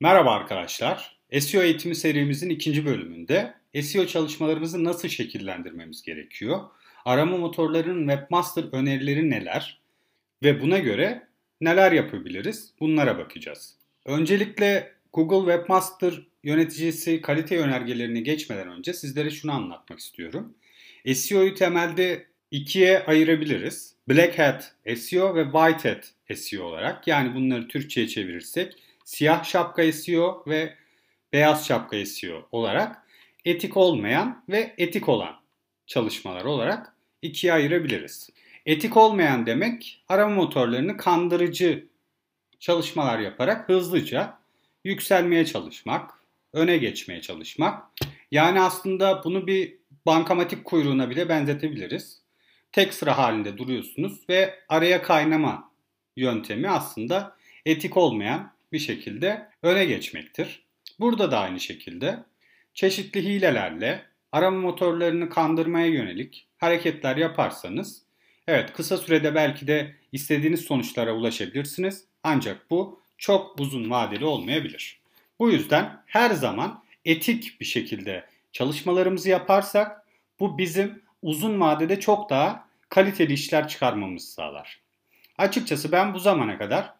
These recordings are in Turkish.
Merhaba arkadaşlar. SEO eğitimi serimizin ikinci bölümünde SEO çalışmalarımızı nasıl şekillendirmemiz gerekiyor? Arama motorlarının webmaster önerileri neler? Ve buna göre neler yapabiliriz? Bunlara bakacağız. Öncelikle Google Webmaster yöneticisi kalite önergelerini geçmeden önce sizlere şunu anlatmak istiyorum. SEO'yu temelde ikiye ayırabiliriz. Black Hat SEO ve White Hat SEO olarak. Yani bunları Türkçe'ye çevirirsek siyah şapka SEO ve beyaz şapka SEO olarak etik olmayan ve etik olan çalışmalar olarak ikiye ayırabiliriz. Etik olmayan demek arama motorlarını kandırıcı çalışmalar yaparak hızlıca yükselmeye çalışmak, öne geçmeye çalışmak. Yani aslında bunu bir bankamatik kuyruğuna bile benzetebiliriz. Tek sıra halinde duruyorsunuz ve araya kaynama yöntemi aslında etik olmayan bir şekilde öne geçmektir. Burada da aynı şekilde çeşitli hilelerle arama motorlarını kandırmaya yönelik hareketler yaparsanız evet kısa sürede belki de istediğiniz sonuçlara ulaşabilirsiniz. Ancak bu çok uzun vadeli olmayabilir. Bu yüzden her zaman etik bir şekilde çalışmalarımızı yaparsak bu bizim uzun vadede çok daha kaliteli işler çıkarmamızı sağlar. Açıkçası ben bu zamana kadar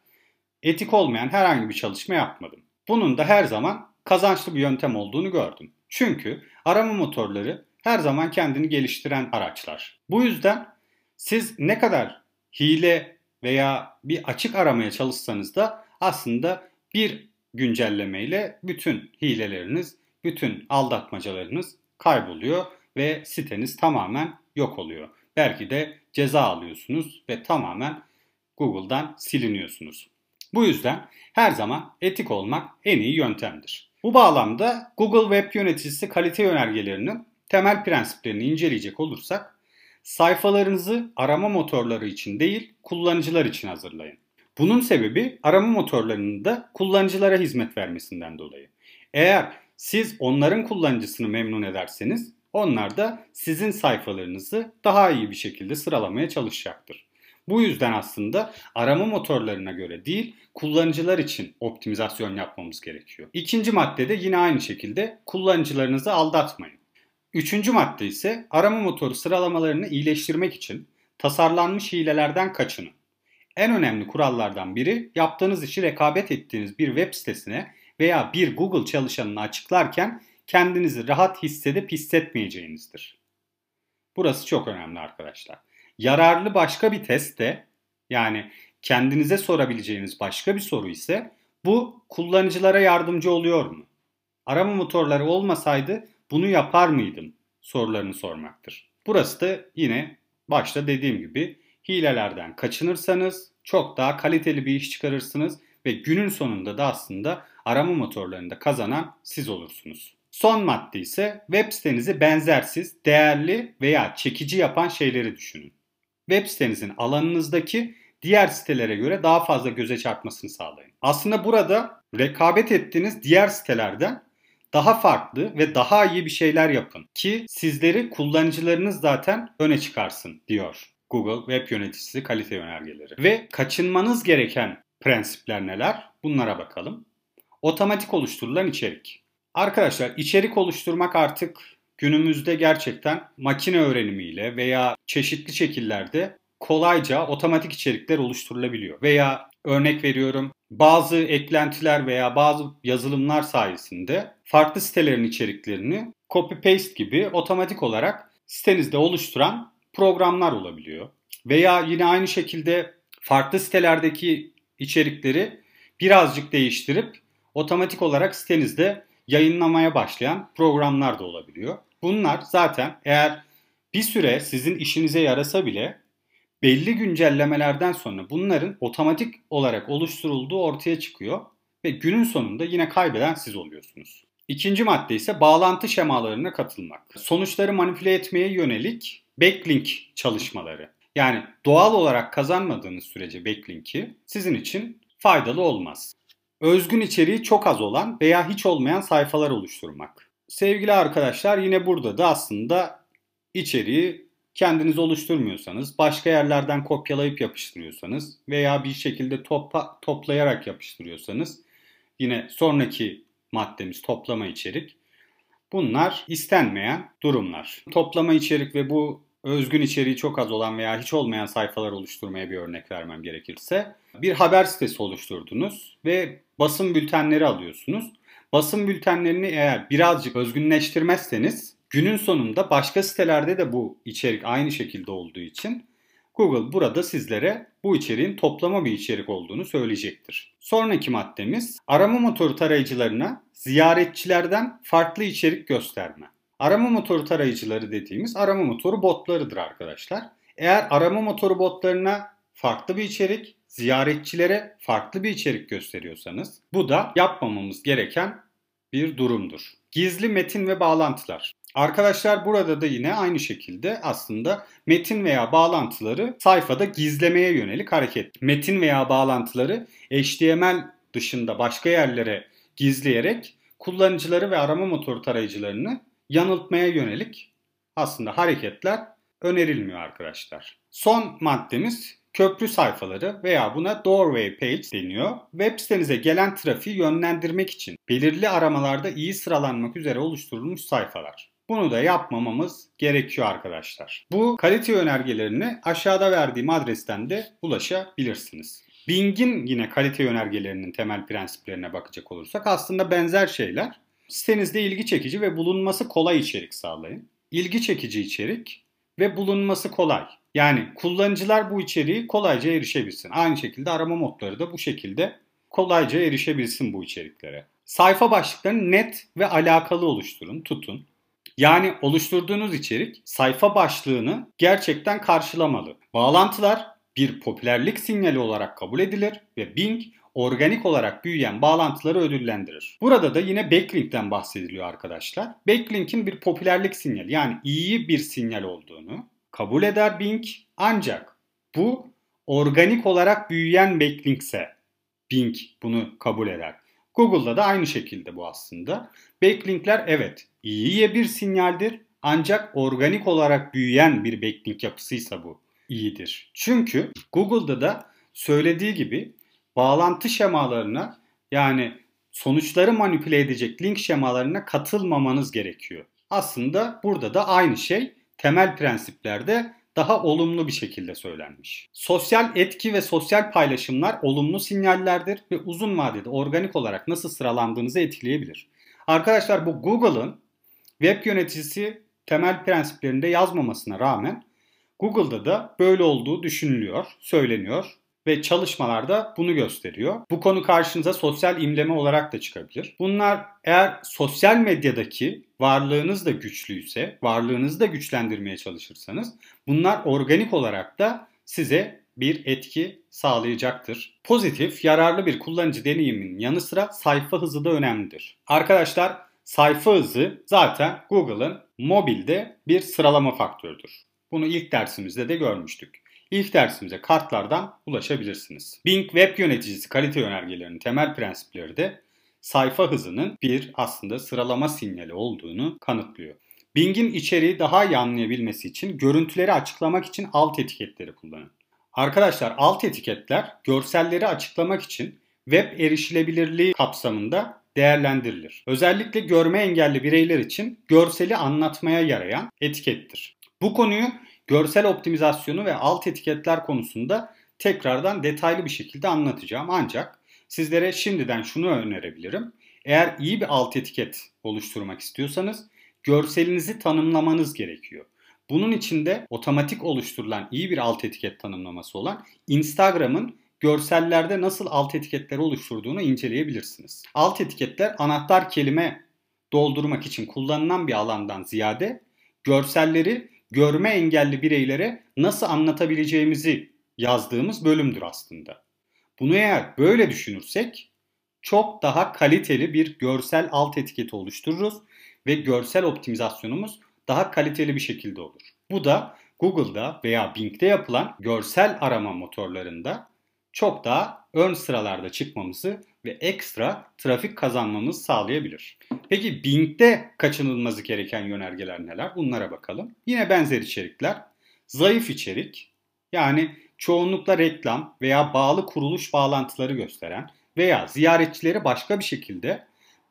etik olmayan herhangi bir çalışma yapmadım. Bunun da her zaman kazançlı bir yöntem olduğunu gördüm. Çünkü arama motorları her zaman kendini geliştiren araçlar. Bu yüzden siz ne kadar hile veya bir açık aramaya çalışsanız da aslında bir güncellemeyle bütün hileleriniz, bütün aldatmacalarınız kayboluyor ve siteniz tamamen yok oluyor. Belki de ceza alıyorsunuz ve tamamen Google'dan siliniyorsunuz. Bu yüzden her zaman etik olmak en iyi yöntemdir. Bu bağlamda Google Web Yöneticisi kalite yönergelerinin temel prensiplerini inceleyecek olursak, sayfalarınızı arama motorları için değil, kullanıcılar için hazırlayın. Bunun sebebi arama motorlarının da kullanıcılara hizmet vermesinden dolayı. Eğer siz onların kullanıcısını memnun ederseniz, onlar da sizin sayfalarınızı daha iyi bir şekilde sıralamaya çalışacaktır. Bu yüzden aslında arama motorlarına göre değil, kullanıcılar için optimizasyon yapmamız gerekiyor. İkinci maddede yine aynı şekilde kullanıcılarınızı aldatmayın. Üçüncü madde ise arama motoru sıralamalarını iyileştirmek için tasarlanmış hilelerden kaçının. En önemli kurallardan biri yaptığınız işi rekabet ettiğiniz bir web sitesine veya bir Google çalışanına açıklarken kendinizi rahat hissedip hissetmeyeceğinizdir. Burası çok önemli arkadaşlar. Yararlı başka bir test de yani kendinize sorabileceğiniz başka bir soru ise bu kullanıcılara yardımcı oluyor mu? Arama motorları olmasaydı bunu yapar mıydım? sorularını sormaktır. Burası da yine başta dediğim gibi hilelerden kaçınırsanız çok daha kaliteli bir iş çıkarırsınız ve günün sonunda da aslında arama motorlarında kazanan siz olursunuz. Son madde ise web sitenizi benzersiz, değerli veya çekici yapan şeyleri düşünün. Web sitenizin alanınızdaki diğer sitelere göre daha fazla göze çarpmasını sağlayın. Aslında burada rekabet ettiğiniz diğer sitelerden daha farklı ve daha iyi bir şeyler yapın ki sizleri kullanıcılarınız zaten öne çıkarsın diyor Google Web Yöneticisi kalite önergeleri. Ve kaçınmanız gereken prensipler neler? Bunlara bakalım. Otomatik oluşturulan içerik. Arkadaşlar içerik oluşturmak artık günümüzde gerçekten makine öğrenimiyle veya çeşitli şekillerde kolayca otomatik içerikler oluşturulabiliyor. Veya örnek veriyorum bazı eklentiler veya bazı yazılımlar sayesinde farklı sitelerin içeriklerini copy paste gibi otomatik olarak sitenizde oluşturan programlar olabiliyor. Veya yine aynı şekilde farklı sitelerdeki içerikleri birazcık değiştirip otomatik olarak sitenizde yayınlamaya başlayan programlar da olabiliyor. Bunlar zaten eğer bir süre sizin işinize yarasa bile belli güncellemelerden sonra bunların otomatik olarak oluşturulduğu ortaya çıkıyor ve günün sonunda yine kaybeden siz oluyorsunuz. İkinci madde ise bağlantı şemalarına katılmak. Sonuçları manipüle etmeye yönelik backlink çalışmaları. Yani doğal olarak kazanmadığınız sürece backlink'i sizin için faydalı olmaz. Özgün içeriği çok az olan veya hiç olmayan sayfalar oluşturmak. Sevgili arkadaşlar yine burada da aslında içeriği kendiniz oluşturmuyorsanız, başka yerlerden kopyalayıp yapıştırıyorsanız veya bir şekilde topa, toplayarak yapıştırıyorsanız yine sonraki maddemiz toplama içerik. Bunlar istenmeyen durumlar. Toplama içerik ve bu özgün içeriği çok az olan veya hiç olmayan sayfalar oluşturmaya bir örnek vermem gerekirse bir haber sitesi oluşturdunuz ve basın bültenleri alıyorsunuz. Basın bültenlerini eğer birazcık özgünleştirmezseniz günün sonunda başka sitelerde de bu içerik aynı şekilde olduğu için Google burada sizlere bu içeriğin toplama bir içerik olduğunu söyleyecektir. Sonraki maddemiz arama motoru tarayıcılarına ziyaretçilerden farklı içerik gösterme. Arama motoru tarayıcıları dediğimiz arama motoru botlarıdır arkadaşlar. Eğer arama motoru botlarına farklı bir içerik, ziyaretçilere farklı bir içerik gösteriyorsanız bu da yapmamamız gereken bir durumdur. Gizli metin ve bağlantılar. Arkadaşlar burada da yine aynı şekilde aslında metin veya bağlantıları sayfada gizlemeye yönelik hareket. Metin veya bağlantıları HTML dışında başka yerlere gizleyerek kullanıcıları ve arama motoru tarayıcılarını yanıltmaya yönelik aslında hareketler önerilmiyor arkadaşlar. Son maddemiz köprü sayfaları veya buna doorway page deniyor. Web sitenize gelen trafiği yönlendirmek için belirli aramalarda iyi sıralanmak üzere oluşturulmuş sayfalar. Bunu da yapmamamız gerekiyor arkadaşlar. Bu kalite önergelerini aşağıda verdiğim adresten de ulaşabilirsiniz. Bing'in yine kalite önergelerinin temel prensiplerine bakacak olursak aslında benzer şeyler. Sitenizde ilgi çekici ve bulunması kolay içerik sağlayın. İlgi çekici içerik ve bulunması kolay. Yani kullanıcılar bu içeriği kolayca erişebilsin. Aynı şekilde arama modları da bu şekilde kolayca erişebilsin bu içeriklere. Sayfa başlıklarını net ve alakalı oluşturun, tutun. Yani oluşturduğunuz içerik sayfa başlığını gerçekten karşılamalı. Bağlantılar bir popülerlik sinyali olarak kabul edilir ve Bing organik olarak büyüyen bağlantıları ödüllendirir. Burada da yine backlink'ten bahsediliyor arkadaşlar. Backlink'in bir popülerlik sinyali yani iyi bir sinyal olduğunu kabul eder Bing ancak bu organik olarak büyüyen backlinkse Bing bunu kabul eder. Google'da da aynı şekilde bu aslında. Backlinkler evet iyiye bir sinyaldir ancak organik olarak büyüyen bir backlink yapısıysa bu iyidir. Çünkü Google'da da söylediği gibi bağlantı şemalarına yani sonuçları manipüle edecek link şemalarına katılmamanız gerekiyor. Aslında burada da aynı şey temel prensiplerde daha olumlu bir şekilde söylenmiş. Sosyal etki ve sosyal paylaşımlar olumlu sinyallerdir ve uzun vadede organik olarak nasıl sıralandığınızı etkileyebilir. Arkadaşlar bu Google'ın web yöneticisi temel prensiplerinde yazmamasına rağmen Google'da da böyle olduğu düşünülüyor, söyleniyor ve çalışmalarda bunu gösteriyor. Bu konu karşınıza sosyal imleme olarak da çıkabilir. Bunlar eğer sosyal medyadaki varlığınız da güçlüyse, varlığınızı da güçlendirmeye çalışırsanız bunlar organik olarak da size bir etki sağlayacaktır. Pozitif, yararlı bir kullanıcı deneyimin yanı sıra sayfa hızı da önemlidir. Arkadaşlar sayfa hızı zaten Google'ın mobilde bir sıralama faktörüdür. Bunu ilk dersimizde de görmüştük. İlk dersimize kartlardan ulaşabilirsiniz. Bing Web Yöneticisi kalite önergelerinin temel prensipleri de sayfa hızının bir aslında sıralama sinyali olduğunu kanıtlıyor. Bing'in içeriği daha iyi anlayabilmesi için görüntüleri açıklamak için alt etiketleri kullanın. Arkadaşlar alt etiketler görselleri açıklamak için web erişilebilirliği kapsamında değerlendirilir. Özellikle görme engelli bireyler için görseli anlatmaya yarayan etikettir. Bu konuyu görsel optimizasyonu ve alt etiketler konusunda tekrardan detaylı bir şekilde anlatacağım. Ancak sizlere şimdiden şunu önerebilirim. Eğer iyi bir alt etiket oluşturmak istiyorsanız görselinizi tanımlamanız gerekiyor. Bunun için de otomatik oluşturulan iyi bir alt etiket tanımlaması olan Instagram'ın görsellerde nasıl alt etiketleri oluşturduğunu inceleyebilirsiniz. Alt etiketler anahtar kelime doldurmak için kullanılan bir alandan ziyade görselleri görme engelli bireylere nasıl anlatabileceğimizi yazdığımız bölümdür aslında. Bunu eğer böyle düşünürsek çok daha kaliteli bir görsel alt etiketi oluştururuz ve görsel optimizasyonumuz daha kaliteli bir şekilde olur. Bu da Google'da veya Bing'de yapılan görsel arama motorlarında çok daha ön sıralarda çıkmamızı ve ekstra trafik kazanmamızı sağlayabilir. Peki Bing'de kaçınılmazı gereken yönergeler neler? Bunlara bakalım. Yine benzer içerikler. Zayıf içerik yani çoğunlukla reklam veya bağlı kuruluş bağlantıları gösteren, veya ziyaretçileri başka bir şekilde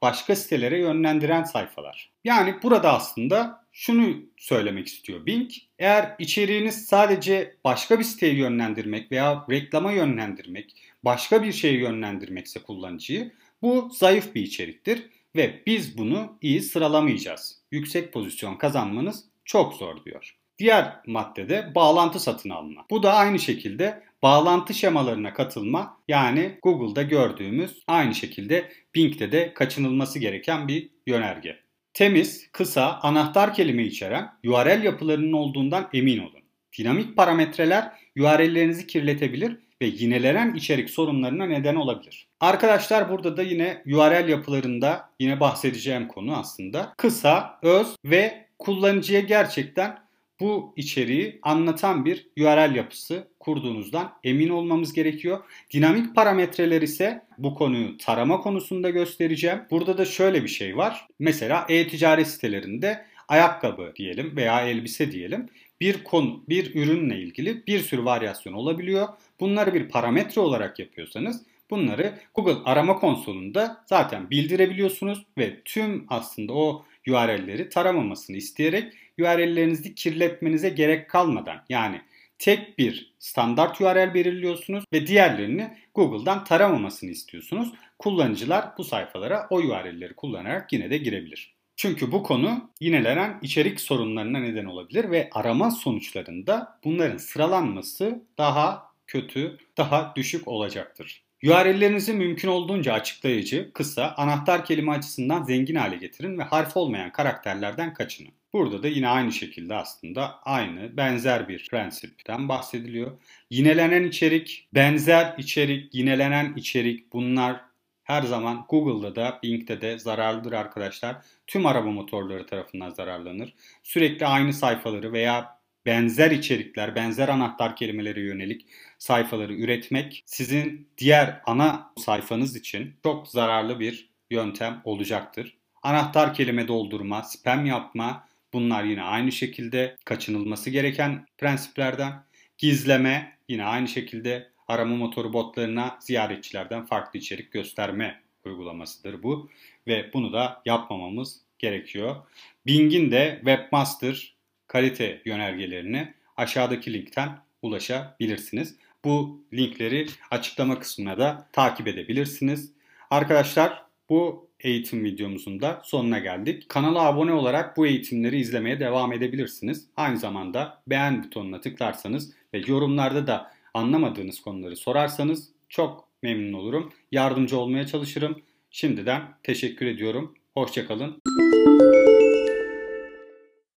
başka sitelere yönlendiren sayfalar. Yani burada aslında şunu söylemek istiyor Bing. Eğer içeriğiniz sadece başka bir siteye yönlendirmek veya reklama yönlendirmek, başka bir şeye yönlendirmekse kullanıcıyı bu zayıf bir içeriktir ve biz bunu iyi sıralamayacağız. Yüksek pozisyon kazanmanız çok zor diyor. Diğer maddede bağlantı satın alma. Bu da aynı şekilde bağlantı şemalarına katılma yani Google'da gördüğümüz aynı şekilde Bing'de de kaçınılması gereken bir yönerge. Temiz, kısa, anahtar kelime içeren URL yapılarının olduğundan emin olun. Dinamik parametreler URL'lerinizi kirletebilir ve yinelenen içerik sorunlarına neden olabilir. Arkadaşlar burada da yine URL yapılarında yine bahsedeceğim konu aslında kısa, öz ve kullanıcıya gerçekten bu içeriği anlatan bir URL yapısı kurduğunuzdan emin olmamız gerekiyor. Dinamik parametreler ise bu konuyu tarama konusunda göstereceğim. Burada da şöyle bir şey var. Mesela e-ticaret sitelerinde ayakkabı diyelim veya elbise diyelim bir konu, bir ürünle ilgili bir sürü varyasyon olabiliyor. Bunları bir parametre olarak yapıyorsanız bunları Google arama konsolunda zaten bildirebiliyorsunuz ve tüm aslında o URL'leri taramamasını isteyerek URL'lerinizi kirletmenize gerek kalmadan yani tek bir standart URL belirliyorsunuz ve diğerlerini Google'dan taramamasını istiyorsunuz. Kullanıcılar bu sayfalara o URL'leri kullanarak yine de girebilir. Çünkü bu konu yinelenen içerik sorunlarına neden olabilir ve arama sonuçlarında bunların sıralanması daha kötü, daha düşük olacaktır. URL'lerinizi mümkün olduğunca açıklayıcı, kısa, anahtar kelime açısından zengin hale getirin ve harf olmayan karakterlerden kaçının. Burada da yine aynı şekilde aslında aynı benzer bir prensipten bahsediliyor. Yinelenen içerik, benzer içerik, yinelenen içerik bunlar her zaman Google'da da Bing'de de zararlıdır arkadaşlar. Tüm arama motorları tarafından zararlanır. Sürekli aynı sayfaları veya benzer içerikler, benzer anahtar kelimelere yönelik sayfaları üretmek sizin diğer ana sayfanız için çok zararlı bir yöntem olacaktır. Anahtar kelime doldurma, spam yapma bunlar yine aynı şekilde kaçınılması gereken prensiplerden. Gizleme yine aynı şekilde arama motoru botlarına ziyaretçilerden farklı içerik gösterme uygulamasıdır bu ve bunu da yapmamamız gerekiyor. Bing'in de Webmaster kalite yönergelerini aşağıdaki linkten ulaşabilirsiniz. Bu linkleri açıklama kısmına da takip edebilirsiniz. Arkadaşlar bu eğitim videomuzun da sonuna geldik. Kanala abone olarak bu eğitimleri izlemeye devam edebilirsiniz. Aynı zamanda beğen butonuna tıklarsanız ve yorumlarda da anlamadığınız konuları sorarsanız çok memnun olurum. Yardımcı olmaya çalışırım. Şimdiden teşekkür ediyorum. Hoşçakalın.